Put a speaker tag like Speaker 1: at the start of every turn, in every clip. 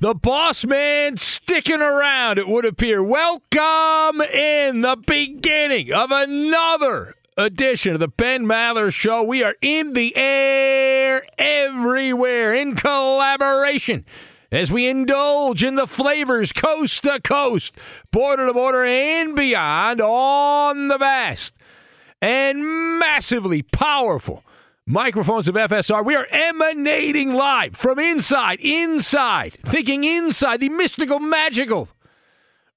Speaker 1: The boss man sticking around, it would appear. Welcome in the beginning of another edition of the Ben Maller Show. We are in the air everywhere in collaboration as we indulge in the flavors coast to coast, border to border, and beyond on the vast and massively powerful microphones of FSR. We are emanating live from inside, inside, thinking inside the mystical, magical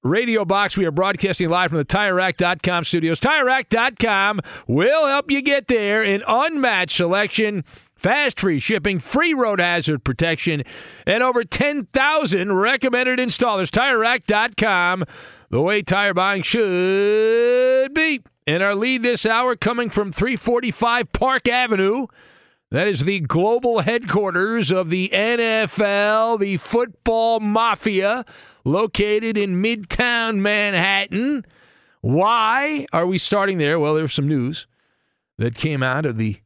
Speaker 1: radio box. We are broadcasting live from the TireRack.com studios. TireRack.com will help you get there in unmatched selection. Fast free shipping, free road hazard protection, and over 10,000 recommended installers. TireRack.com, the way tire buying should be. And our lead this hour coming from 345 Park Avenue. That is the global headquarters of the NFL, the football mafia, located in Midtown Manhattan. Why are we starting there? Well, there's some news that came out of the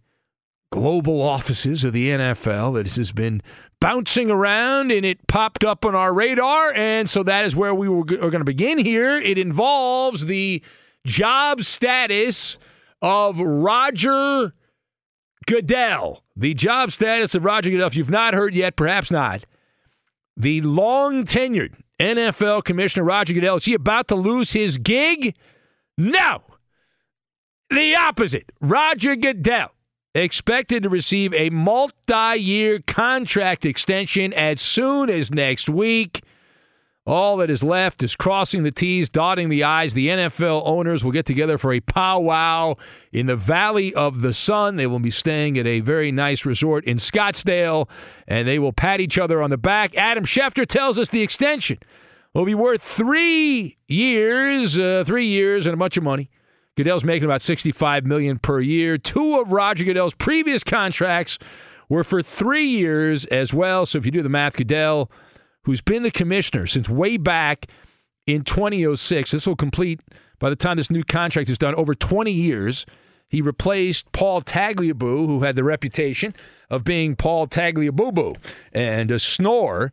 Speaker 1: global offices of the NFL that has been bouncing around and it popped up on our radar. And so that is where we were, are going to begin here. It involves the job status of Roger Goodell. The job status of Roger Goodell, if you've not heard yet, perhaps not. The long tenured NFL Commissioner Roger Goodell, is he about to lose his gig? No. The opposite. Roger Goodell expected to receive a multi year contract extension as soon as next week. All that is left is crossing the T's, dotting the I's. The NFL owners will get together for a powwow in the Valley of the Sun. They will be staying at a very nice resort in Scottsdale, and they will pat each other on the back. Adam Schefter tells us the extension will be worth three years, uh, three years, and a bunch of money. Goodell's making about 65 million per year. Two of Roger Goodell's previous contracts were for three years as well. So if you do the math, Goodell, who's been the commissioner since way back in 2006, this will complete by the time this new contract is done over 20 years. He replaced Paul Tagliabue, who had the reputation of being Paul Tagliabue and a snore.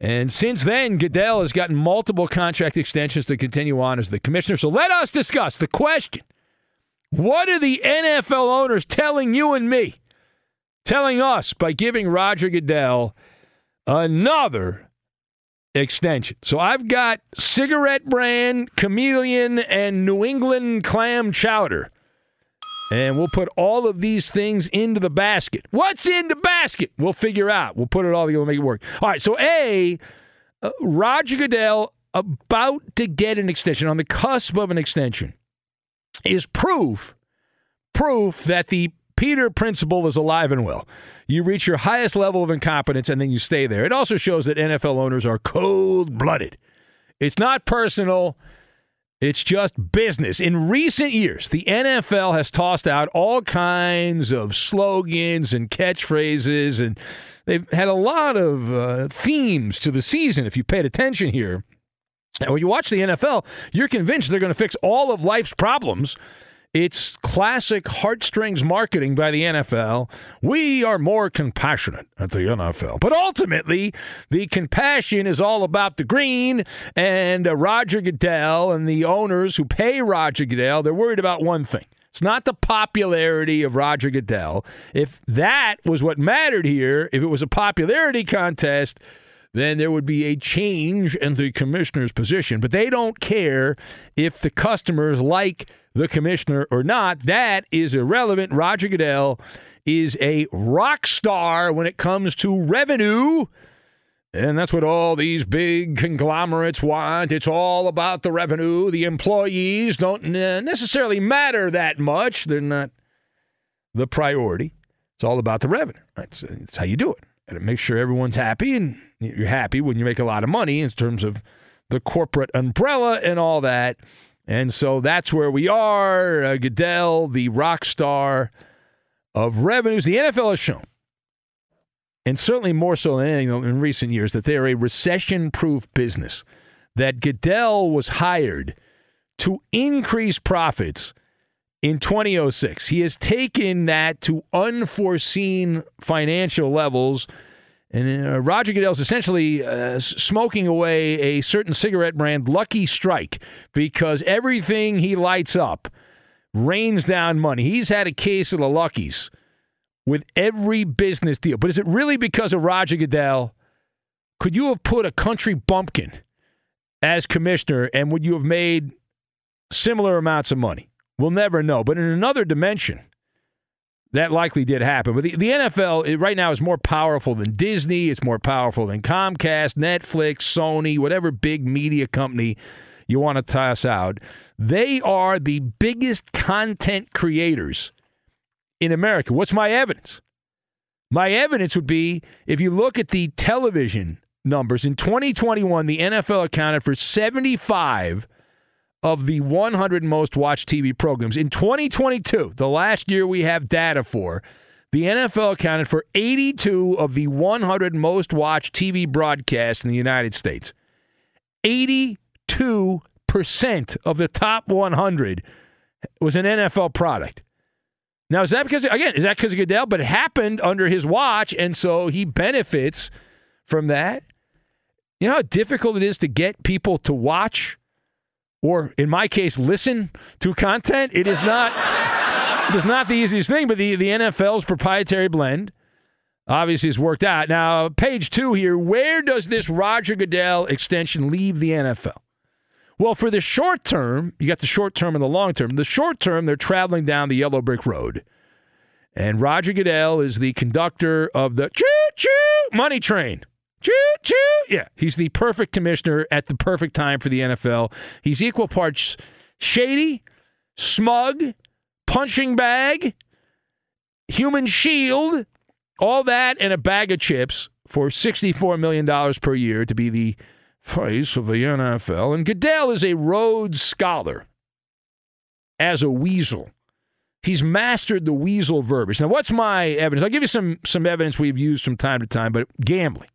Speaker 1: And since then, Goodell has gotten multiple contract extensions to continue on as the commissioner. So let us discuss the question What are the NFL owners telling you and me? Telling us by giving Roger Goodell another extension. So I've got cigarette brand, chameleon, and New England clam chowder. And we'll put all of these things into the basket. What's in the basket? We'll figure out. We'll put it all together, make it work. All right. So A, uh, Roger Goodell about to get an extension on the cusp of an extension is proof, proof that the Peter principle is alive and well. You reach your highest level of incompetence and then you stay there. It also shows that NFL owners are cold blooded. It's not personal. It's just business. In recent years, the NFL has tossed out all kinds of slogans and catchphrases, and they've had a lot of uh, themes to the season. If you paid attention here, and when you watch the NFL, you're convinced they're going to fix all of life's problems it's classic heartstrings marketing by the NFL. We are more compassionate at the NFL. But ultimately, the compassion is all about the green and uh, Roger Goodell and the owners who pay Roger Goodell. They're worried about one thing. It's not the popularity of Roger Goodell. If that was what mattered here, if it was a popularity contest, then there would be a change in the commissioner's position. But they don't care if the customers like the commissioner or not. That is irrelevant. Roger Goodell is a rock star when it comes to revenue. And that's what all these big conglomerates want. It's all about the revenue. The employees don't necessarily matter that much. They're not the priority. It's all about the revenue. That's, that's how you do it. Make sure everyone's happy, and you're happy when you make a lot of money in terms of the corporate umbrella and all that. And so that's where we are. Uh, Goodell, the rock star of revenues. The NFL has shown, and certainly more so than anything in recent years, that they are a recession proof business. That Goodell was hired to increase profits in 2006. He has taken that to unforeseen financial levels and uh, Roger Goodell's essentially uh, smoking away a certain cigarette brand, Lucky Strike, because everything he lights up rains down money. He's had a case of the Luckies with every business deal. But is it really because of Roger Goodell? Could you have put a country bumpkin as commissioner and would you have made similar amounts of money? We'll never know. But in another dimension, that likely did happen. But the, the NFL right now is more powerful than Disney. It's more powerful than Comcast, Netflix, Sony, whatever big media company you want to toss out. They are the biggest content creators in America. What's my evidence? My evidence would be if you look at the television numbers in 2021, the NFL accounted for 75 of the 100 most watched TV programs. In 2022, the last year we have data for, the NFL accounted for 82 of the 100 most watched TV broadcasts in the United States. 82% of the top 100 was an NFL product. Now, is that because, again, is that because of Goodell? But it happened under his watch, and so he benefits from that. You know how difficult it is to get people to watch or in my case, listen to content. It is not it is not the easiest thing, but the, the NFL's proprietary blend obviously has worked out. Now, page two here, where does this Roger Goodell extension leave the NFL? Well, for the short term, you got the short term and the long term. The short term, they're traveling down the yellow brick road. And Roger Goodell is the conductor of the choo choo money train. Choo choo. Yeah, he's the perfect commissioner at the perfect time for the NFL. He's equal parts shady, smug, punching bag, human shield, all that and a bag of chips for $64 million per year to be the face of the NFL. And Goodell is a Rhodes Scholar as a weasel. He's mastered the weasel verbiage. Now, what's my evidence? I'll give you some some evidence we've used from time to time, but gambling.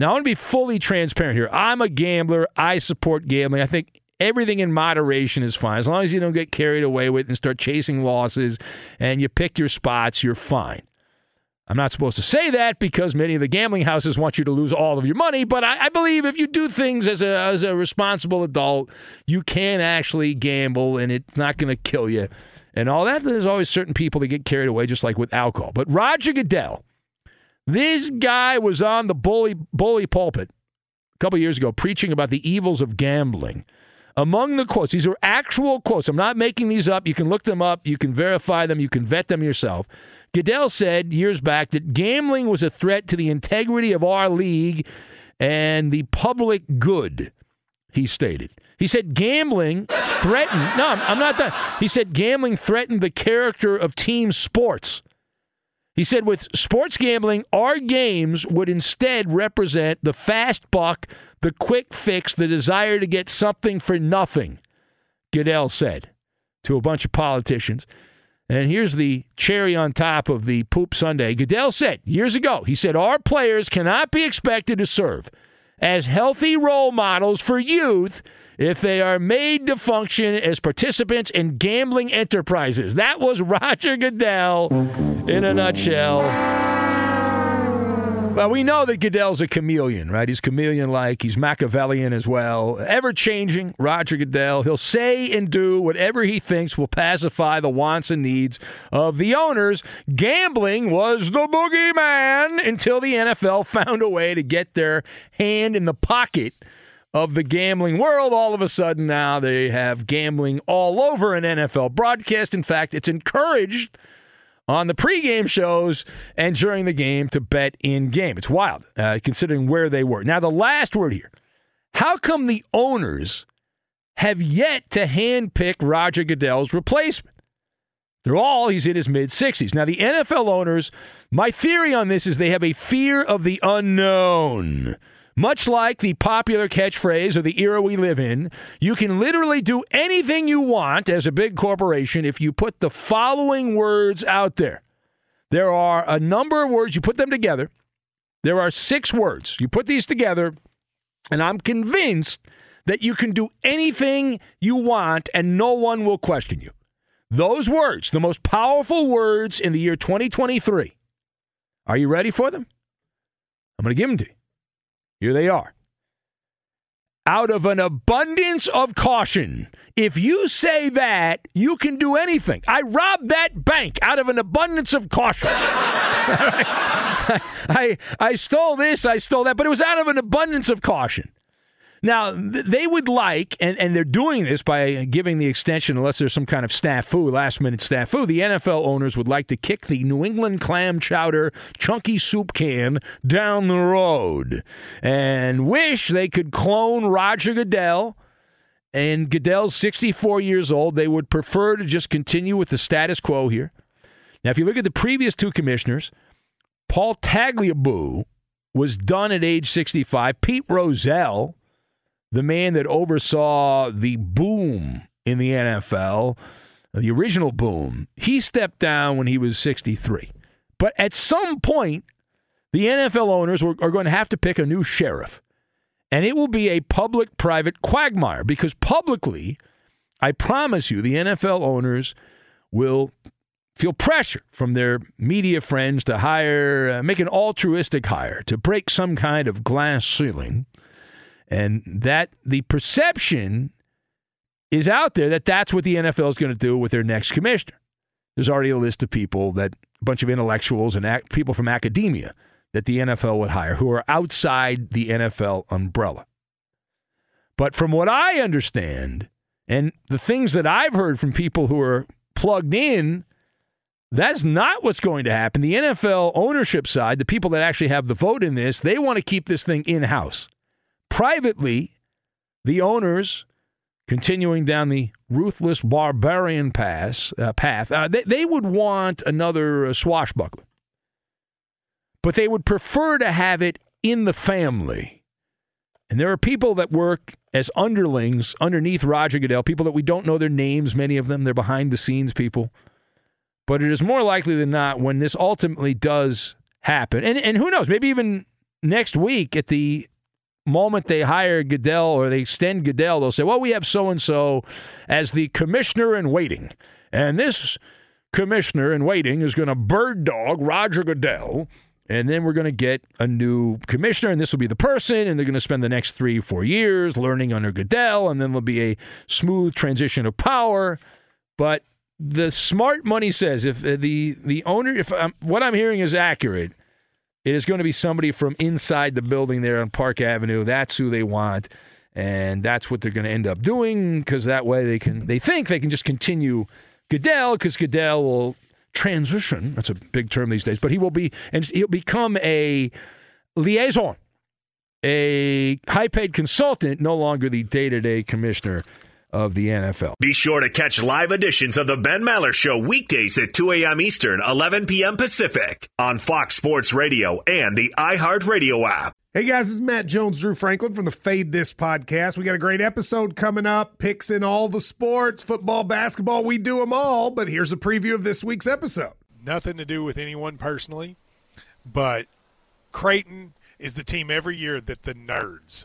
Speaker 1: Now, I want to be fully transparent here. I'm a gambler. I support gambling. I think everything in moderation is fine. As long as you don't get carried away with and start chasing losses and you pick your spots, you're fine. I'm not supposed to say that because many of the gambling houses want you to lose all of your money, but I, I, believe if you do things as a, as a responsible adult, you can actually gamble and it's not going to kill you and all that. There's always certain people that get carried away, just like with alcohol. But Roger Goodell, this guy was on the bully, bully pulpit a couple years ago preaching about the evils of gambling. Among the quotes, these are actual quotes. I'm not making these up. You can look them up, you can verify them, you can vet them yourself. Goodell said years back that gambling was a threat to the integrity of our league and the public good, he stated. He said gambling threatened, no, I'm not done. He said gambling threatened the character of team sports. He said with sports gambling, our games would instead represent the fast buck, the quick fix, the desire to get something for nothing, Goodell said to a bunch of politicians. And here's the cherry on top of the poop sundae. Goodell said years ago, he said, Our players cannot be expected to serve as healthy role models for youth if they are made to function as participants in gambling enterprises. That was Roger Goodell in a nutshell. Well, we know that Goodell's a chameleon, right? He's chameleon like. He's Machiavellian as well. Ever changing, Roger Goodell. He'll say and do whatever he thinks will pacify the wants and needs of the owners. Gambling was the boogeyman until the NFL found a way to get their hand in the pocket of the gambling world. All of a sudden, now they have gambling all over an NFL broadcast. In fact, it's encouraged on the pregame shows and during the game to bet in game. It's wild, uh, considering where they were. Now, the last word here how come the owners have yet to handpick Roger Goodell's replacement? They're all, he's in his mid 60s. Now, the NFL owners, my theory on this is they have a fear of the unknown. Much like the popular catchphrase of the era we live in, you can literally do anything you want as a big corporation if you put the following words out there. There are a number of words, you put them together. There are six words. You put these together, and I'm convinced that you can do anything you want and no one will question you. Those words, the most powerful words in the year 2023. Are you ready for them? I'm going to give them to you. Here they are. Out of an abundance of caution. If you say that, you can do anything. I robbed that bank out of an abundance of caution. I, I stole this, I stole that, but it was out of an abundance of caution. Now, they would like, and, and they're doing this by giving the extension, unless there's some kind of snafu, last minute snafu, the NFL owners would like to kick the New England clam chowder chunky soup can down the road and wish they could clone Roger Goodell. And Goodell's 64 years old. They would prefer to just continue with the status quo here. Now, if you look at the previous two commissioners, Paul Tagliabue was done at age 65. Pete Rozelle the man that oversaw the boom in the NFL, the original boom, he stepped down when he was 63. But at some point, the NFL owners are going to have to pick a new sheriff. And it will be a public private quagmire because publicly, I promise you, the NFL owners will feel pressure from their media friends to hire, uh, make an altruistic hire, to break some kind of glass ceiling and that the perception is out there that that's what the NFL is going to do with their next commissioner. There's already a list of people that a bunch of intellectuals and ac- people from academia that the NFL would hire who are outside the NFL umbrella. But from what I understand, and the things that I've heard from people who are plugged in, that's not what's going to happen. The NFL ownership side, the people that actually have the vote in this, they want to keep this thing in house. Privately, the owners, continuing down the ruthless barbarian pass, uh, path, uh, they, they would want another uh, swashbuckler. But they would prefer to have it in the family. And there are people that work as underlings underneath Roger Goodell, people that we don't know their names, many of them. They're behind the scenes people. but it is more likely than not when this ultimately does happen. And and who knows, maybe even next week at the moment they hire Goodell or they extend Goodell, they'll say, "Well, we have so and so as the commissioner in waiting." And this commissioner in waiting is going to bird dog Roger Goodell and then we're going to get a new commissioner, and this will be the person, and they're going to spend the next three, four years learning under Goodell, and then there'll be a smooth transition of power. But the smart money says if uh, the the owner, if I'm, what I'm hearing is accurate, it is going to be somebody from inside the building there on Park Avenue. That's who they want, and that's what they're going to end up doing because that way they can they think they can just continue Goodell because Goodell will transition. That's a big term these days, but he will be, and he'll become a liaison, a high paid consultant, no longer the day to day commissioner of the NFL.
Speaker 2: Be sure to catch live editions of the Ben Maller Show weekdays at 2 a.m. Eastern, 11 p.m. Pacific on Fox Sports Radio and the iHeartRadio app.
Speaker 3: Hey guys, this is Matt Jones, Drew Franklin from the Fade This podcast. We got a great episode coming up, picks in all the sports, football, basketball, we do them all. But here's a preview of this week's episode.
Speaker 4: Nothing to do with anyone personally, but Creighton is the team every year that the nerds,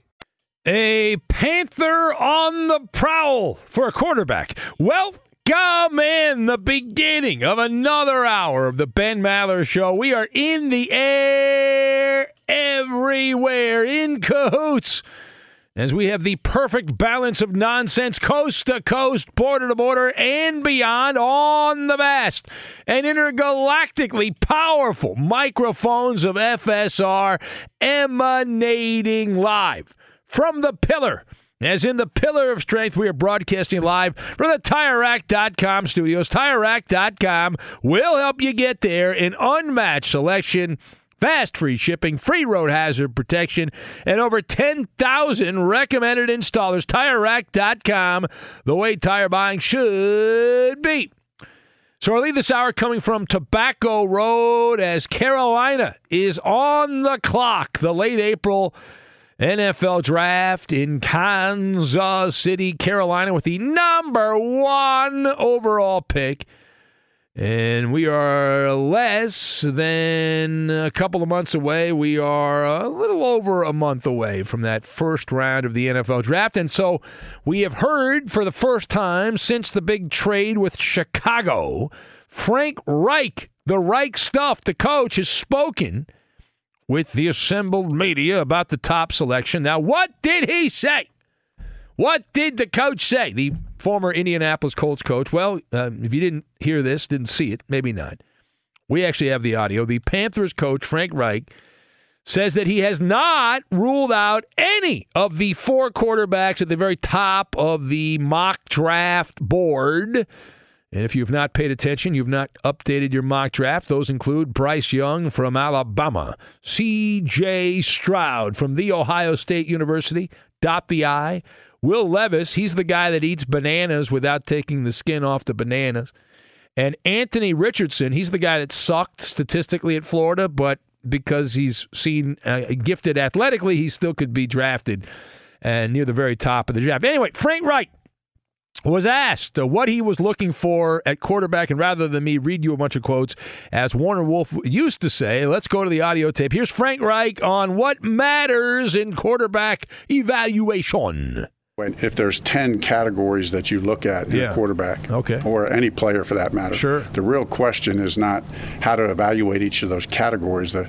Speaker 1: A Panther on the prowl for a quarterback. Well, Welcome in the beginning of another hour of the Ben Maller Show. We are in the air everywhere in cahoots as we have the perfect balance of nonsense coast to coast, border to border, and beyond on the vast and intergalactically powerful microphones of FSR emanating live from the pillar as in the pillar of strength, we are broadcasting live from the TireRack.com studios. TireRack.com will help you get there in unmatched selection, fast free shipping, free road hazard protection, and over 10,000 recommended installers. TireRack.com, the way tire buying should be. So our lead this hour coming from Tobacco Road as Carolina is on the clock. The late April NFL draft in Kansas City, Carolina, with the number one overall pick. And we are less than a couple of months away. We are a little over a month away from that first round of the NFL draft. And so we have heard for the first time since the big trade with Chicago, Frank Reich, the Reich stuff, the coach, has spoken with the assembled media about the top selection. Now, what did he say? What did the coach say? The former Indianapolis Colts coach. Well, uh, if you didn't hear this, didn't see it, maybe not. We actually have the audio. The Panthers coach, Frank Reich, says that he has not ruled out any of the four quarterbacks at the very top of the mock draft board and if you've not paid attention, you've not updated your mock draft. Those include Bryce Young from Alabama, C.J. Stroud from The Ohio State University, dot the I. Will Levis, he's the guy that eats bananas without taking the skin off the bananas. And Anthony Richardson, he's the guy that sucked statistically at Florida, but because he's seen uh, gifted athletically, he still could be drafted and uh, near the very top of the draft. Anyway, Frank Reich was asked uh, what he was looking for at quarterback, and rather than me read you a bunch of quotes, as Warner Wolf used to say, let's go to the audio tape. Here's Frank Reich on what matters in quarterback evaluation.
Speaker 5: If there's 10 categories that you look at in yeah. a quarterback,
Speaker 1: okay.
Speaker 5: or any player for that matter,
Speaker 1: sure.
Speaker 5: the real question is not how to evaluate each of those categories. The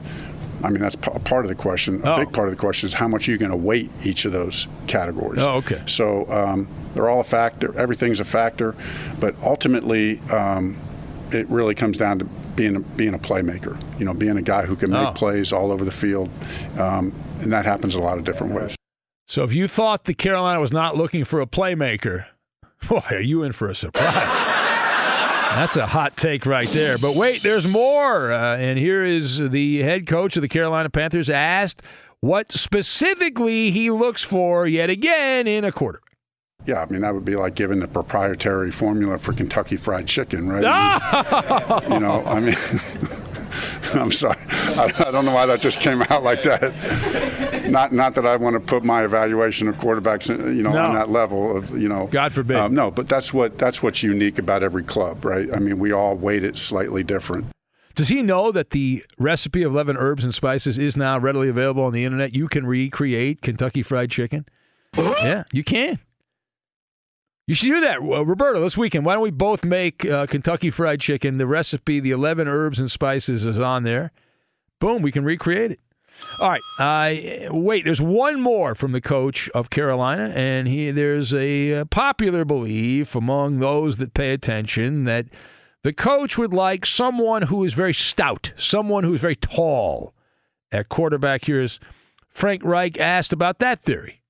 Speaker 5: I mean, that's p- part of the question. A
Speaker 1: oh.
Speaker 5: big part of the question is how much are you going to weight each of those categories.
Speaker 1: Oh, okay.
Speaker 5: So um, they're all a factor. Everything's a factor, but ultimately, um, it really comes down to being a, being a playmaker. You know, being a guy who can make
Speaker 1: oh.
Speaker 5: plays all over the field, um, and that happens a lot of different ways.
Speaker 1: So if you thought the Carolina was not looking for a playmaker, boy, are you in for a surprise? That's a hot take right there. But wait, there's more. Uh, and here is the head coach of the Carolina Panthers asked what specifically he looks for yet again in a quarterback.
Speaker 5: Yeah, I mean that would be like giving the proprietary formula for Kentucky Fried Chicken, right?
Speaker 1: Oh!
Speaker 5: you know, I mean, I'm sorry, I, I, don't know why that just came out like that. Not, not that I want to put my evaluation of quarterbacks, you know,
Speaker 1: no.
Speaker 5: on that level of, you know,
Speaker 1: God forbid. Um,
Speaker 5: no, but that's what that's what's unique about every club, right? I mean, we all weight it slightly different.
Speaker 1: Does he know that the recipe of 11 herbs and spices is now readily available on the internet? You can recreate Kentucky Fried Chicken. Yeah, you can. You should do that, uh, Roberto. This weekend, why don't we both make uh, Kentucky Fried Chicken? The recipe, the eleven herbs and spices, is on there. Boom, we can recreate it. All right. Uh, wait, there's one more from the coach of Carolina, and he there's a, a popular belief among those that pay attention that the coach would like someone who is very stout, someone who is very tall at quarterback. Here's Frank Reich asked about that theory.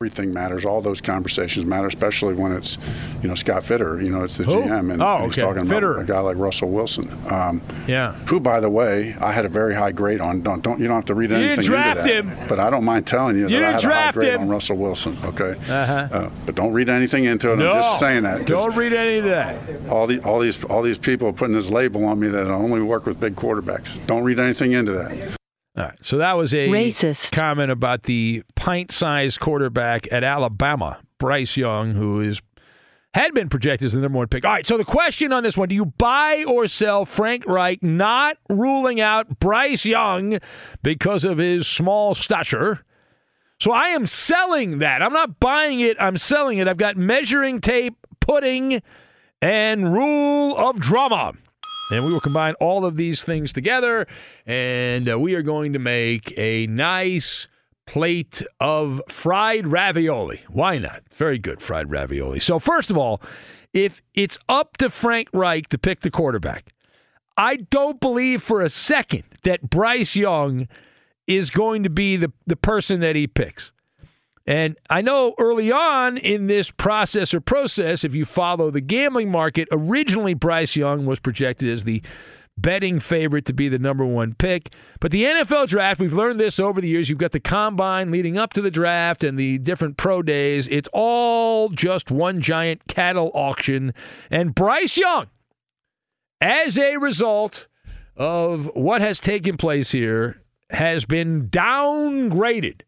Speaker 5: Everything matters. All those conversations matter, especially when it's, you know, Scott Fitterer. You know, it's the
Speaker 1: Who?
Speaker 5: GM, and,
Speaker 1: oh,
Speaker 5: and he's
Speaker 1: okay.
Speaker 5: talking
Speaker 1: Fitter.
Speaker 5: about a guy like Russell Wilson. Um,
Speaker 1: yeah.
Speaker 5: Who, by the way, I had a very high grade on. Don't don't you don't have to read
Speaker 1: You
Speaker 5: anything into that.
Speaker 1: him.
Speaker 5: But I don't mind telling you,
Speaker 1: You
Speaker 5: that I had a high grade
Speaker 1: him.
Speaker 5: on Russell Wilson. Okay.
Speaker 1: Uh-huh.
Speaker 5: Uh, but don't read anything into it.
Speaker 1: No,
Speaker 5: I'm just saying that.
Speaker 1: Don't read any of that.
Speaker 5: All the all these all these people are putting this label on me that I only work with big quarterbacks. Don't read anything into that.
Speaker 1: All right. So that was a
Speaker 6: Racist.
Speaker 1: comment about the pint-sized quarterback at Alabama, Bryce Young, who is had been projected as the number one pick. All right. So the question on this one: Do you buy or sell Frank Reich not ruling out Bryce Young because of his small stature? So I am selling that. I'm not buying it. I'm selling it. I've got measuring tape, pudding, and rule of drama. And we will combine all of these things together, and uh, we are going to make a nice plate of fried ravioli. Why not? Very good fried ravioli. So, first of all, if it's up to Frank Reich to pick the quarterback, I don't believe for a second that Bryce Young is going to be the, the person that he picks. And I know early on in this process or process, if you follow the gambling market, originally Bryce Young was projected as the betting favorite to be the number one pick. But the NFL draft, we've learned this over the years. You've got the combine leading up to the draft and the different pro days. It's all just one giant cattle auction. And Bryce Young, as a result of what has taken place here, has been downgraded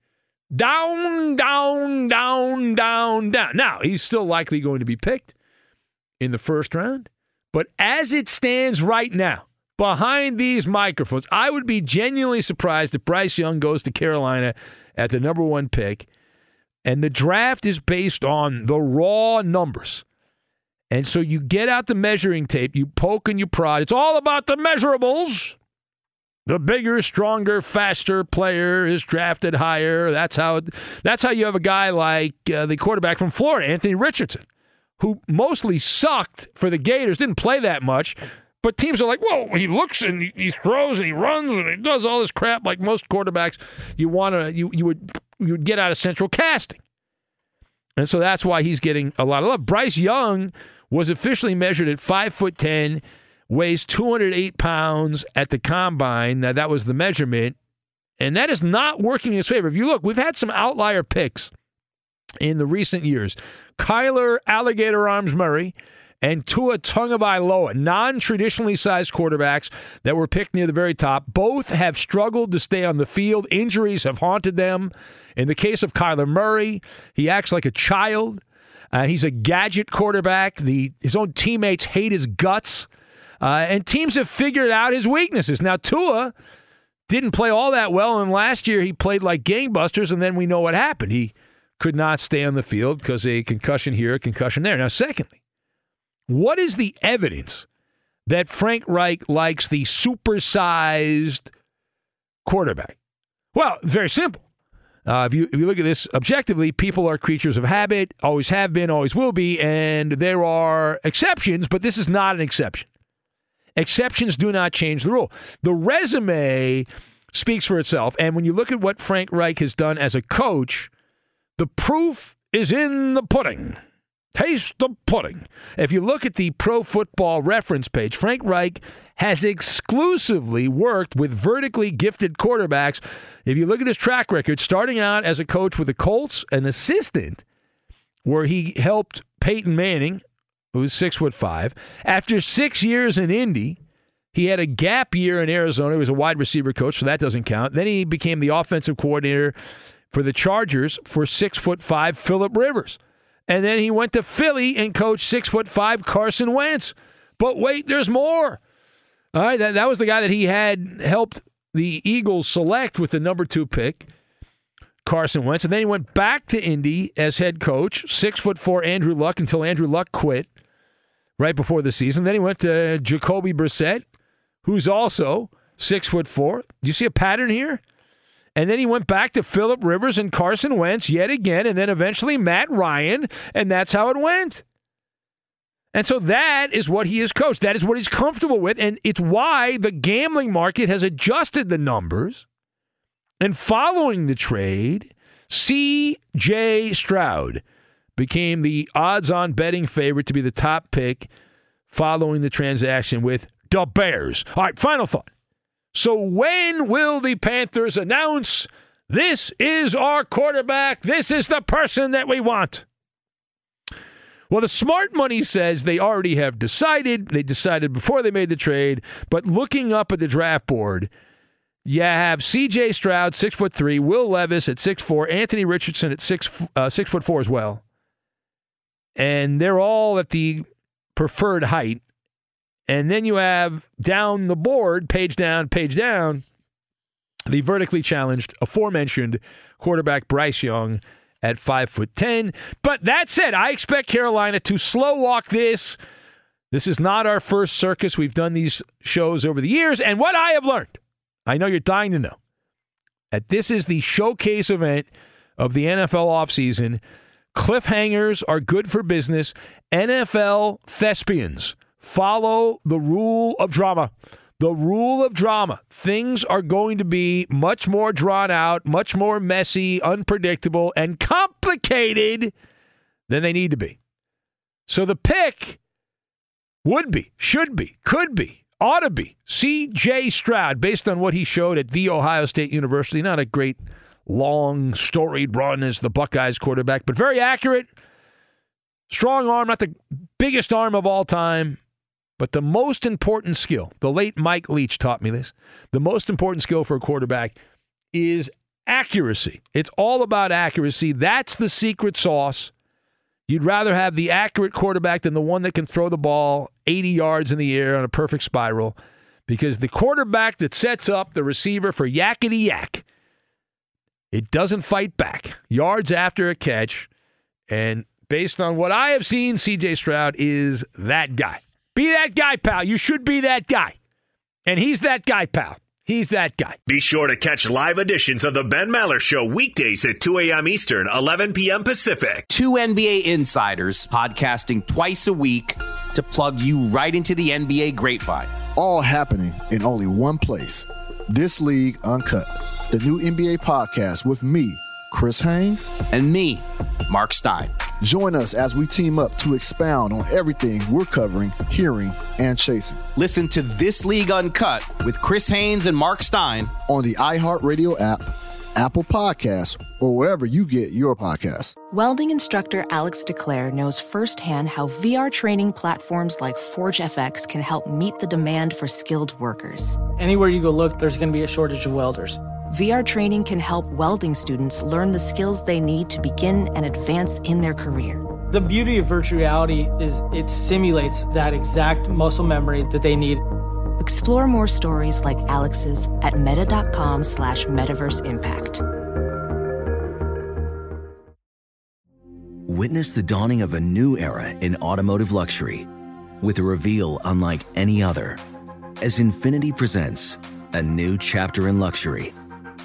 Speaker 1: down, down, down, down, down. Now, he's still likely going to be picked in the first round. But as it stands right now, behind these microphones, I would be genuinely surprised if Bryce Young goes to Carolina at the number one pick. And the draft is based on the raw numbers. And so you get out the measuring tape, you poke and you prod. It's all about the measurables. The bigger, stronger, faster player is drafted higher. That's how. That's how you have a guy like uh, the quarterback from Florida, Anthony Richardson, who mostly sucked for the Gators, didn't play that much. But teams are like, whoa, he looks and he throws and he runs and he does all this crap like most quarterbacks you want to you, you would you would get out of central casting. And so that's why he's getting a lot of love. Bryce Young was officially measured at five foot ten weighs 208 pounds at the combine. Now, that was the measurement. And that is not working in his favor. If you look, we've had some outlier picks in the recent years. Kyler Alligator Arms Murray and Tua Tagovailoa, non-traditionally sized quarterbacks that were picked near the very top, both have struggled to stay on the field. Injuries have haunted them. In the case of Kyler Murray, he acts like a child. Uh, he's a gadget quarterback. The his own teammates hate his guts. Uh, and teams have figured out his weaknesses. Now, Tua didn't play all that well, and last year he played like gangbusters, and then we know what happened. He could not stay on the field because a concussion here, a concussion there. Now, secondly, what is the evidence that Frank Reich likes the supersized quarterback? Well, very simple. Uh, if you if you look at this objectively, people are creatures of habit, always have been, always will be, and there are exceptions, but this is not an exception. Exceptions do not change the rule. The resume speaks for itself. And when you look at what Frank Reich has done as a coach, the proof is in the pudding. Taste the pudding. If you look at the pro football reference page, Frank Reich has exclusively worked with vertically gifted quarterbacks. If you look at his track record, starting out as a coach with the Colts, an assistant, where he helped Peyton Manning who's six foot five. After six years in Indy, he had a gap year in Arizona. He was a wide receiver coach, so that doesn't count. Then he became the offensive coordinator for the Chargers for six foot five Philip Rivers. And then he went to Philly and coached six foot five Carson Wentz. But wait, there's more. All right, that, that was the guy that he had helped the Eagles select with the number two pick. Carson Wentz, and then he went back to Indy as head coach. Six foot four Andrew Luck until Andrew Luck quit right before the season. Then he went to Jacoby Brissett, who's also six foot four. Do you see a pattern here? And then he went back to Philip Rivers and Carson Wentz yet again, and then eventually Matt Ryan, and that's how it went. And so that is what he has coached. That is what he's comfortable with. And it's why the gambling market has adjusted the numbers. And following the trade, C.J. Stroud became the odds on betting favorite to be the top pick following the transaction with the Bears. All right, final thought. So, when will the Panthers announce this is our quarterback? This is the person that we want? Well, the smart money says they already have decided. They decided before they made the trade, but looking up at the draft board, you have C.J. Stroud, six foot three, Will Levis at six four, Anthony Richardson at six uh, six foot four as well and they're all at the preferred height. And then you have down the board, page down, page down, the vertically challenged, aforementioned quarterback Bryce Young at five foot ten. But that said, I expect Carolina to slow walk this This is not our first circus. We've done these shows over the years. And what I have learned, I know you're dying to know, that this is the showcase event of the NFL offseason. Cliffhangers are good for business. NFL thespians follow the rule of drama. The rule of drama. Things are going to be much more drawn out, much more messy, unpredictable, and complicated than they need to be. So the pick would be, should be, could be, ought to be C.J. Stroud, based on what he showed at The Ohio State University. Not a great, long, storied run as the Buckeyes quarterback, but very accurate. Strong arm, not the biggest arm of all time, but the most important skill. The late Mike Leach taught me this. The most important skill for a quarterback is accuracy. It's all about accuracy. That's the secret sauce You'd rather have the accurate quarterback than the one that can throw the ball 80 yards in the air on a perfect spiral because the quarterback that sets up the receiver for yakety yak, it doesn't fight back. Yards after a catch. And based on what I have seen, CJ Stroud is that guy. Be that guy, pal. You should be that guy. And he's that guy, pal. He's that guy.
Speaker 2: Be sure to catch live editions of the Ben Maller Show weekdays at 2 a.m. Eastern, 11 p.m. Pacific.
Speaker 6: Two NBA insiders podcasting twice a week to plug you right into the NBA grapevine.
Speaker 7: All happening in only one place. This League Uncut, the new NBA podcast with me, Chris Haynes,
Speaker 6: and me, Mark Stein.
Speaker 7: Join us as we team up to expound on everything we're covering, hearing, and chasing.
Speaker 6: Listen to This League Uncut with Chris Haynes and Mark Stein
Speaker 7: on the iHeartRadio app, Apple Podcasts, or wherever you get your podcasts.
Speaker 8: Welding instructor Alex DeClaire knows firsthand how VR training platforms like ForgeFX can help meet the demand for skilled workers.
Speaker 9: Anywhere you go look, there's going to be a shortage of welders.
Speaker 8: VR training can help welding students learn the skills they need to begin and advance in their career.
Speaker 9: The beauty of virtual reality is it simulates that exact muscle memory that they need.
Speaker 8: Explore more stories like Alex's at meta.com slash metaverse impact.
Speaker 10: Witness the dawning of a new era in automotive luxury with a reveal unlike any other as Infiniti presents a new chapter in luxury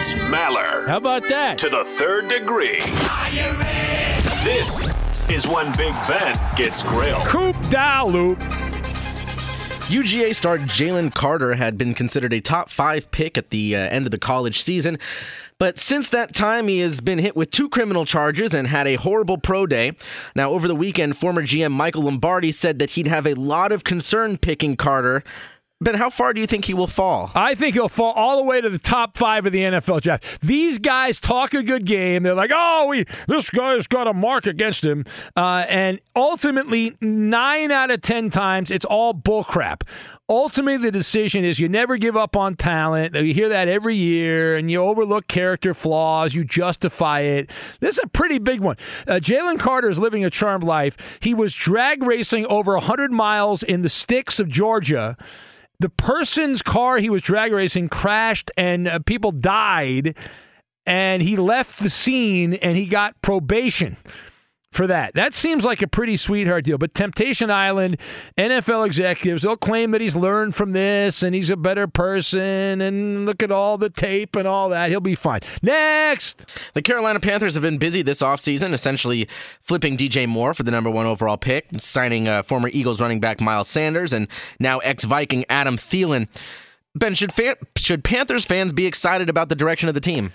Speaker 2: It's Maller.
Speaker 1: How about that?
Speaker 2: To the third degree. This is when Big Ben gets grilled.
Speaker 1: Coop Loop.
Speaker 11: UGA star Jalen Carter had been considered a top five pick at the uh, end of the college season. But since that time, he has been hit with two criminal charges and had a horrible pro day. Now, over the weekend, former GM Michael Lombardi said that he'd have a lot of concern picking Carter but how far do you think he will fall?
Speaker 1: I think he'll fall all the way to the top five of the NFL draft. These guys talk a good game. They're like, "Oh, we this guy's got a mark against him," uh, and ultimately, nine out of ten times, it's all bullcrap. Ultimately, the decision is you never give up on talent. You hear that every year, and you overlook character flaws. You justify it. This is a pretty big one. Uh, Jalen Carter is living a charmed life. He was drag racing over 100 miles in the sticks of Georgia the person's car he was drag racing crashed and uh, people died and he left the scene and he got probation for that. That seems like a pretty sweetheart deal. But Temptation Island, NFL executives, they'll claim that he's learned from this and he's a better person and look at all the tape and all that. He'll be fine. Next!
Speaker 11: The Carolina Panthers have been busy this offseason, essentially flipping DJ Moore for the number one overall pick, signing uh, former Eagles running back Miles Sanders and now ex Viking Adam Thielen. Ben, should, fa- should Panthers fans be excited about the direction of the team?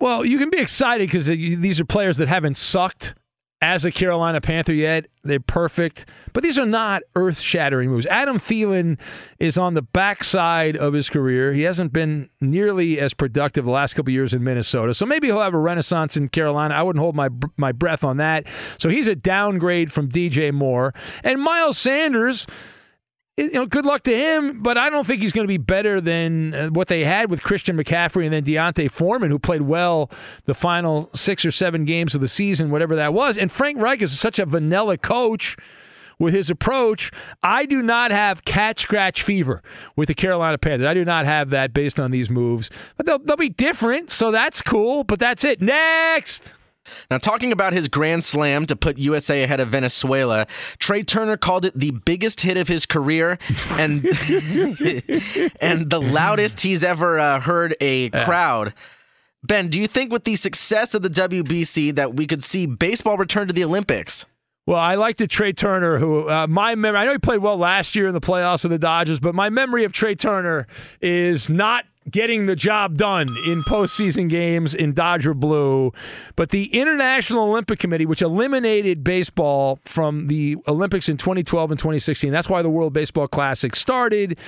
Speaker 1: Well, you can be excited because these are players that haven't sucked as a Carolina Panther yet. They're perfect, but these are not earth shattering moves. Adam Thielen is on the backside of his career. He hasn't been nearly as productive the last couple years in Minnesota, so maybe he'll have a renaissance in Carolina. I wouldn't hold my my breath on that. So he's a downgrade from DJ Moore and Miles Sanders you know, good luck to him, but I don't think he's going to be better than uh, what they had with Christian McCaffrey and then D'Onta Foreman, who played well the final six or seven games of the season, whatever that was. And Frank Reich is such a vanilla coach with his approach. I do not have catch scratch fever with the Carolina Panthers. I do not have that based on these moves, but they'll, they'll be different, so that's cool. But that's it. Next.
Speaker 11: Now, talking about his grand slam to put USA ahead of Venezuela, Trea Turner called it the biggest hit of his career and and the loudest he's ever uh, heard a crowd. Ben, do you think with the success of the WBC that we could see baseball return to the Olympics?
Speaker 1: Well, I like the Trea Turner, who uh, my memory. I know he played well last year in the playoffs for the Dodgers, but my memory of Trea Turner is not getting the job done in postseason games in Dodger blue. But the International Olympic Committee, which eliminated baseball from the Olympics in 2012 and 2016, that's why the World Baseball Classic started.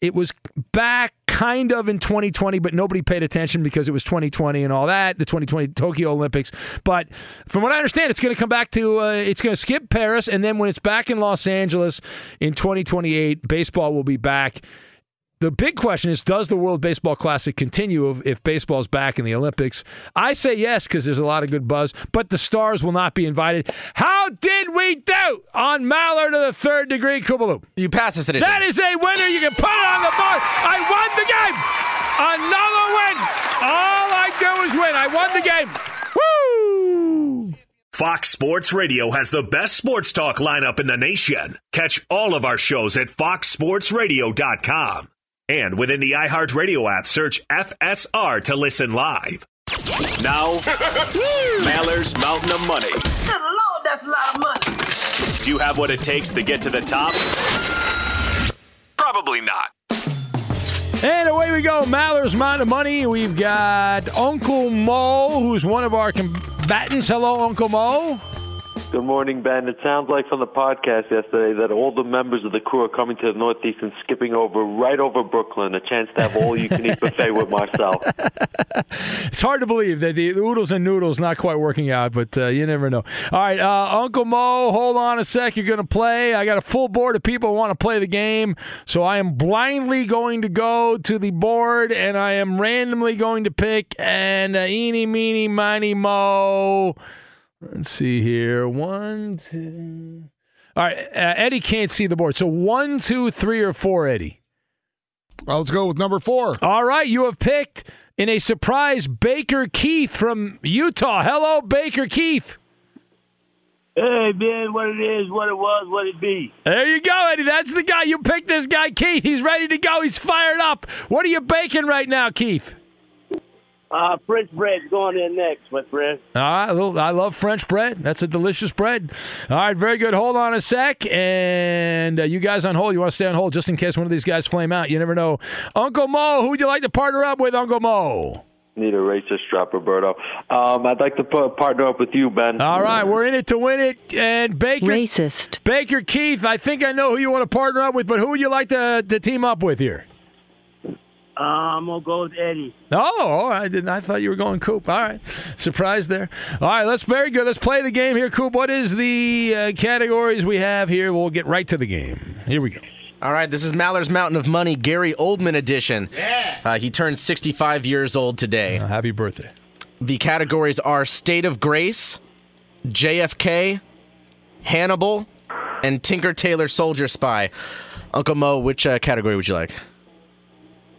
Speaker 1: It was back kind of in 2020, but nobody paid attention because it was 2020 and all that, the 2020 Tokyo Olympics. But from what I understand, it's going to come back to, uh, it's going to skip Paris. And then when it's back in Los Angeles in 2028, baseball will be back the big question is Does the World Baseball Classic continue if, if baseball's back in the Olympics? I say yes because there's a lot of good buzz, but the stars will not be invited. How did we do on Maller to the third degree Kubaloo?
Speaker 11: You pass this
Speaker 1: edition. That is a winner. You can put it on the board. I won the game. Another win. All I do is win. I won the game. Woo!
Speaker 2: Fox Sports Radio has the best sports talk lineup in the nation. Catch all of our shows at foxsportsradio.com. And within the iHeartRadio app, search FSR to listen live. Now, Maller's Mountain of Money.
Speaker 12: Good Lord, that's a lot of money.
Speaker 2: Do you have what it takes to get to the top? Probably not.
Speaker 1: And away we go. Maller's Mountain of Money. We've got Uncle Mo, who's one of our combatants. Hello, Uncle Mo.
Speaker 13: Good morning, Ben. It sounds like from the podcast yesterday that all the members of the crew are coming to the Northeast and skipping over right over Brooklyn, a chance to have all you can eat buffet with Marcel.
Speaker 1: It's hard to believe that the oodles and noodles not quite working out, but uh, you never know. All right, uh, Uncle Mo, hold on a sec. You're going to play. I got a full board of people who want to play the game, so I am blindly going to go to the board and I am randomly going to pick and uh, eeny, meeny, miny, mo. Let's see here. One, two. All right, uh, Eddie can't see the board. So one, two, three, or four, Eddie.
Speaker 14: Well, let's go with number four.
Speaker 1: All right, you have picked in a surprise Baker Keith from Utah. Hello, Baker Keith.
Speaker 15: Hey, man, what it is, what it was, what it be.
Speaker 1: There you go, Eddie. That's the guy. You picked this guy, Keith. He's ready to go. He's fired up. What are you baking right now, Keith?
Speaker 15: Uh, French bread's going in next, my friend.
Speaker 1: All right, well, I love French bread. That's a delicious bread. All right, very good. Hold on a sec, and uh, you guys on hold. You want to stay on hold just in case one of these guys flame out. You never know. Uncle Mo, who would you like to partner up with, Uncle Mo?
Speaker 13: Need a racist drop, Roberto. Um, I'd like to put, partner up with you, Ben.
Speaker 1: All right, we're in it to win it. And Baker, racist. Baker Keith, I think I know who you want to partner up with, but who would you like to, to team up with here?
Speaker 15: Uh, I'm gonna go with Eddie.
Speaker 1: Oh, I didn't. I thought you were going Coop. All right, surprise there. All right, let's very good. Let's play the game here, Coop. What is the uh, categories we have here? We'll get right to the game. Here we go.
Speaker 11: All right, this is Maller's Mountain of Money, Gary Oldman edition. Yeah. Uh, he turned 65 years old today.
Speaker 1: Uh, happy birthday.
Speaker 11: The categories are State of Grace, JFK, Hannibal, and Tinker Tailor Soldier Spy. Uncle Mo, which uh, category would you like?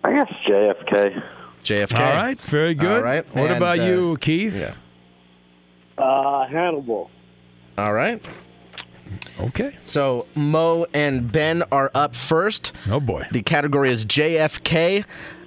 Speaker 13: I guess JFK.
Speaker 11: JFK.
Speaker 1: All right, very good.
Speaker 11: All right.
Speaker 1: What
Speaker 11: and,
Speaker 1: about
Speaker 11: uh,
Speaker 1: you, Keith?
Speaker 11: Yeah.
Speaker 15: Uh, Hannibal.
Speaker 11: All right.
Speaker 1: Okay.
Speaker 11: So Mo and Ben are up first.
Speaker 1: Oh boy.
Speaker 11: The category is JFK.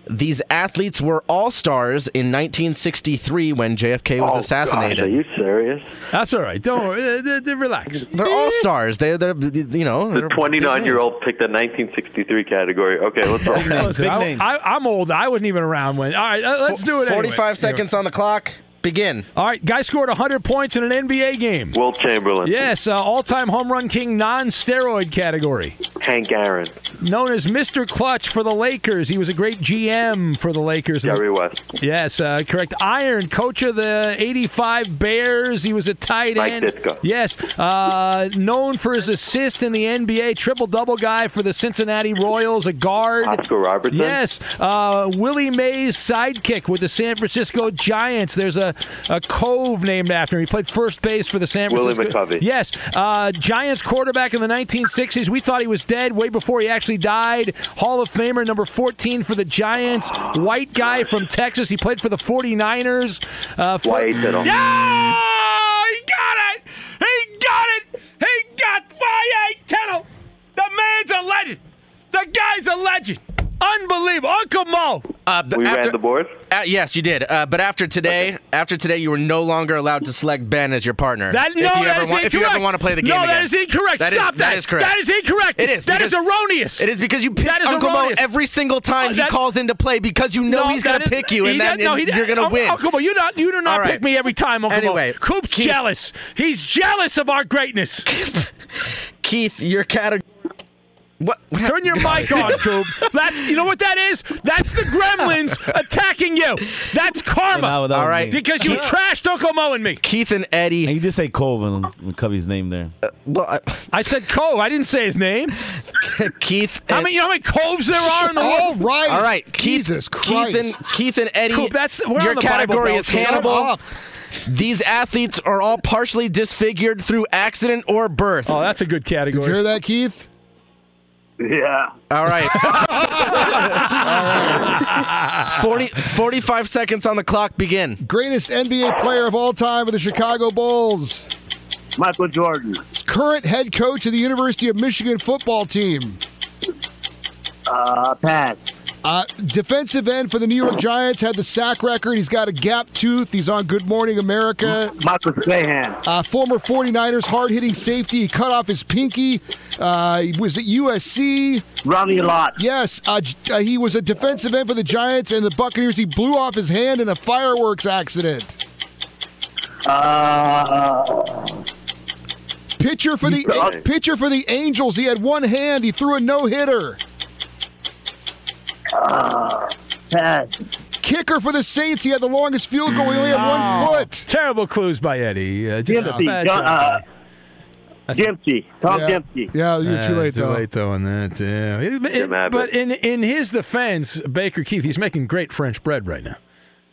Speaker 11: These athletes were all stars in 1963 when JFK was
Speaker 13: oh,
Speaker 11: assassinated.
Speaker 13: Gosh, are you serious?
Speaker 1: That's all right. Don't worry. Uh, uh, relax.
Speaker 11: They're all stars. They, they're, you know.
Speaker 13: The 29 year old picked the 1963 category. Okay, let's roll.
Speaker 1: Listen, I, I, I'm old. I wasn't even around when. All right, uh, let's do it.
Speaker 11: 45
Speaker 1: anyway.
Speaker 11: seconds on the clock. Begin.
Speaker 1: All right, guy scored 100 points in an NBA game.
Speaker 13: Wilt Chamberlain.
Speaker 1: Yes, uh, all-time home run king, non-steroid category.
Speaker 13: Hank Aaron.
Speaker 1: Known as Mr. Clutch for the Lakers, he was a great GM for the Lakers.
Speaker 13: Jerry West.
Speaker 1: Yes, uh, correct. Iron, coach of the '85 Bears. He was a tight
Speaker 13: Mike
Speaker 1: end.
Speaker 13: Ditka.
Speaker 1: Yes, uh, known for his assist in the NBA, triple-double guy for the Cincinnati Royals, a guard.
Speaker 13: Oscar Robertson.
Speaker 1: Yes, uh, Willie Mays' sidekick with the San Francisco Giants. There's a, a cove named after him. He played first base for the San Francisco. Willie.
Speaker 13: McCovey.
Speaker 1: Yes, uh, Giants quarterback in the 1960s. We thought he was dead way before he actually died. Hall of Famer, number 14 for the Giants. White guy from Texas. He played for the 49ers. Uh, for-
Speaker 13: Why Tittle.
Speaker 1: yeah, he got it. He got it. He got Y.A. Tittle. The man's a legend. The guy's a legend. Unbelievable. Uncle Mo.
Speaker 11: Uh,
Speaker 13: We ran the board.
Speaker 11: Uh, yes, you did. Uh, but after today, after today, you were no longer allowed to select Ben as your partner.
Speaker 1: That,
Speaker 11: if
Speaker 1: no,
Speaker 11: you
Speaker 1: that
Speaker 11: ever
Speaker 1: is incorrect.
Speaker 11: If you ever want to play the game
Speaker 1: no,
Speaker 11: again.
Speaker 1: that is incorrect.
Speaker 11: That is-
Speaker 1: Stop that.
Speaker 11: That is correct.
Speaker 1: That is incorrect.
Speaker 11: It is.
Speaker 1: That is erroneous.
Speaker 11: It is because you pick Uncle
Speaker 1: erroneous.
Speaker 11: Mo every single time
Speaker 1: Oh,
Speaker 11: he calls into play because you know
Speaker 1: No,
Speaker 11: he's going to pick you and then
Speaker 1: no, he
Speaker 11: you're going to win.
Speaker 1: Uncle Mo, you not you do not
Speaker 11: All right.
Speaker 1: pick me every time, Uncle
Speaker 11: Anyway,
Speaker 1: Mo. Coop's
Speaker 11: Keith-
Speaker 1: jealous. He's jealous of our greatness.
Speaker 11: Keith, your category. What? what
Speaker 1: Turn your mic on, Coop. That's you know what that is? That's the gremlins attacking you. That's karma.
Speaker 16: That- that
Speaker 11: All right.
Speaker 16: me.
Speaker 1: Because you trashed Uncle Mo and me.
Speaker 11: Keith and Eddie.
Speaker 16: And you did say Colvin on Covey's name there.
Speaker 11: Uh, well, I,
Speaker 1: I said Cove. I didn't say his name.
Speaker 11: Keith.
Speaker 1: How
Speaker 11: and-
Speaker 1: many you know how many coves there are in the
Speaker 14: All
Speaker 1: world?
Speaker 14: right.
Speaker 11: All right,
Speaker 14: Jesus
Speaker 11: Keith,
Speaker 14: Christ.
Speaker 11: Keith and Keith and Eddie.
Speaker 1: Coop, that's- we're
Speaker 11: your
Speaker 1: on the Bible
Speaker 11: category
Speaker 1: Belt,
Speaker 11: is Hannibal. These athletes are all partially disfigured through accident or birth.
Speaker 1: Oh, that's a good
Speaker 14: Did you
Speaker 1: category.
Speaker 14: hear that, Keith?
Speaker 15: Yeah.
Speaker 11: All right. 40, 45 seconds on the clock. Begin.
Speaker 14: Greatest NBA player of all time with the Chicago Bulls.
Speaker 15: Michael Jordan.
Speaker 14: Current head coach of the University of Michigan football team.
Speaker 15: Uh, Pat.
Speaker 14: Uh, defensive end for the New York Giants had the sack record. He's got a gap tooth. He's on Good Morning America.
Speaker 15: Michael Strahan.
Speaker 14: Uh, former 49ers hard hitting safety. He cut off his pinky. Uh, he was at USC.
Speaker 15: Ronnie Lott.
Speaker 14: Yes, uh, uh, he was a defensive end for the Giants and the Buccaneers. He blew off his hand in a fireworks accident.
Speaker 15: Uh,
Speaker 14: Pitcher for the pitcher for the Angels. He had one hand. He threw a no hitter.
Speaker 15: Uh, pass.
Speaker 14: Kicker for the Saints. He had the longest field goal. He only had one foot.
Speaker 1: Terrible clues by Eddie. Uh, just a
Speaker 15: Dempsey.
Speaker 1: bad
Speaker 15: John, uh, Dempsey. Tom
Speaker 14: Yeah.
Speaker 15: Dempsey.
Speaker 14: Yeah, you're too
Speaker 1: Uh,
Speaker 14: late
Speaker 1: too
Speaker 14: though.
Speaker 1: late though on that. Yeah. It- but in in his defense, Baker Keith, he's making great French bread right now.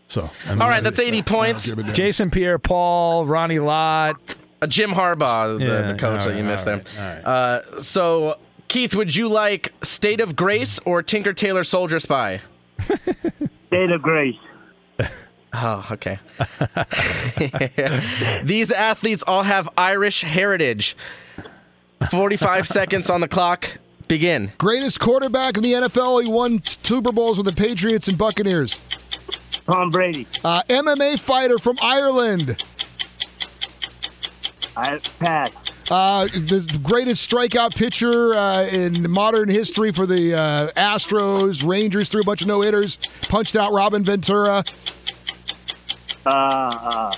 Speaker 1: So I mean,
Speaker 11: All right, that's 80 points.
Speaker 1: Jason Pierre-Paul, Ronnie Lott,
Speaker 11: Uh, Jim Harbaugh, the,
Speaker 1: Yeah,
Speaker 11: the coach
Speaker 1: all
Speaker 11: that you missed
Speaker 1: all
Speaker 11: there. Uh, so, Keith, would you like State of Grace or Tinker Tailor Soldier Spy?
Speaker 15: State of Grace.
Speaker 11: Oh, okay. These athletes all have Irish heritage. 45 seconds on the clock. Begin.
Speaker 14: Greatest quarterback in the NFL. He won t- Super Bowls with the Patriots and Buccaneers.
Speaker 15: Tom Brady.
Speaker 14: Uh, MMA fighter from Ireland.
Speaker 15: I pass.
Speaker 14: Uh, the greatest strikeout pitcher uh, in modern history for the uh, Astros, Rangers, threw a bunch of no hitters, punched out Robin Ventura.
Speaker 15: Uh, uh,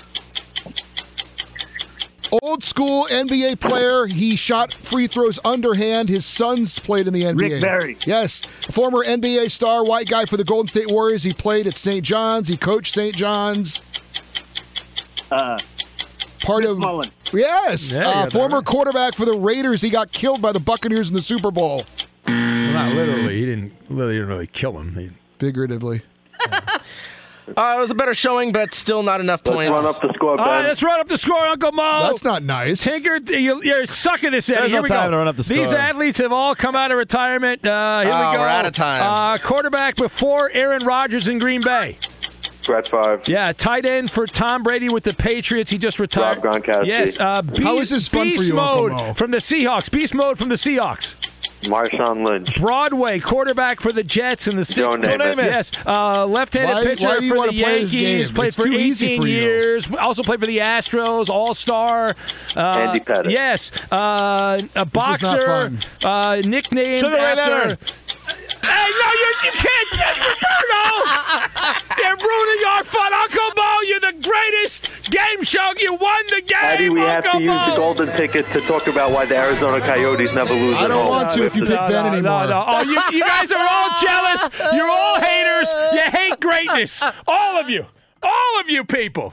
Speaker 14: Old school NBA player. He shot free throws underhand. His sons played in the NBA.
Speaker 15: Rick Barry.
Speaker 14: Yes. Former NBA star, white guy for the Golden State Warriors. He played at St. John's. He coached St. John's.
Speaker 15: uh,
Speaker 14: Part of.
Speaker 15: Mullin.
Speaker 14: Yes. Uh, former
Speaker 1: right.
Speaker 14: quarterback for the Raiders. He got killed by the Buccaneers in the Super Bowl.
Speaker 1: Well, not literally. He didn't. Really, didn't really kill him. He,
Speaker 14: Figuratively.
Speaker 11: Uh, it was a better showing, but still not enough
Speaker 13: Let's
Speaker 11: points.
Speaker 13: run up the score,
Speaker 1: All right,
Speaker 13: Ben.
Speaker 1: let's run up the score, Uncle Mo.
Speaker 14: That's not nice.
Speaker 1: Tinker, you, you're sucking this, Eddie.
Speaker 16: There's
Speaker 1: Here
Speaker 16: no
Speaker 1: we
Speaker 16: time
Speaker 1: go.
Speaker 16: to run up the
Speaker 1: These athletes have all come out of retirement. Uh, here
Speaker 11: Oh,
Speaker 1: we go.
Speaker 11: we're out of time.
Speaker 1: Uh, quarterback before Aaron Rodgers in Green Bay.
Speaker 13: Brett Favre.
Speaker 1: Yeah, tight end for Tom Brady with the Patriots. He just retired.
Speaker 13: Rob Gronkowski.
Speaker 1: Yes. Uh, beast,
Speaker 14: How is this fun for
Speaker 1: beast
Speaker 14: you, Uncle
Speaker 1: mode
Speaker 14: Mo?
Speaker 1: from the Seahawks. Beast mode from the Seahawks.
Speaker 13: Marshawn Lynch.
Speaker 1: Broadway quarterback for the Jets in the
Speaker 13: Joe
Speaker 1: sixth.
Speaker 13: Namath.
Speaker 1: Yes, uh, left-handed
Speaker 14: Why-
Speaker 1: pitcher
Speaker 14: why do you
Speaker 1: for
Speaker 14: wanna
Speaker 1: the
Speaker 14: play this
Speaker 1: Yankees.
Speaker 14: game?
Speaker 1: Played
Speaker 14: It's
Speaker 1: for
Speaker 14: too
Speaker 1: 18
Speaker 14: easy for you.
Speaker 1: years. Also played for the Astros. All-star. Uh,
Speaker 13: Andy Pettitte.
Speaker 1: Yes, uh, a boxer.
Speaker 14: fun.
Speaker 1: Uh, nicknamed
Speaker 16: Sugar
Speaker 1: after.
Speaker 16: Leonard.
Speaker 1: Hey, no, you, you can't. Roberto! You're ruining our fun, Uncle Mo. You're the greatest game show. You won the game,
Speaker 13: Eddie, we have to
Speaker 1: Uncle
Speaker 13: use
Speaker 1: Mo.
Speaker 13: the golden ticket to talk about why the Arizona Coyotes never lose
Speaker 14: I don't
Speaker 13: home.
Speaker 14: want to if you pick
Speaker 1: no,
Speaker 14: Ben
Speaker 1: no,
Speaker 14: anymore.
Speaker 1: No, no. Oh, you, you guys are all jealous. You're all haters. You hate greatness. All of you. All of you people.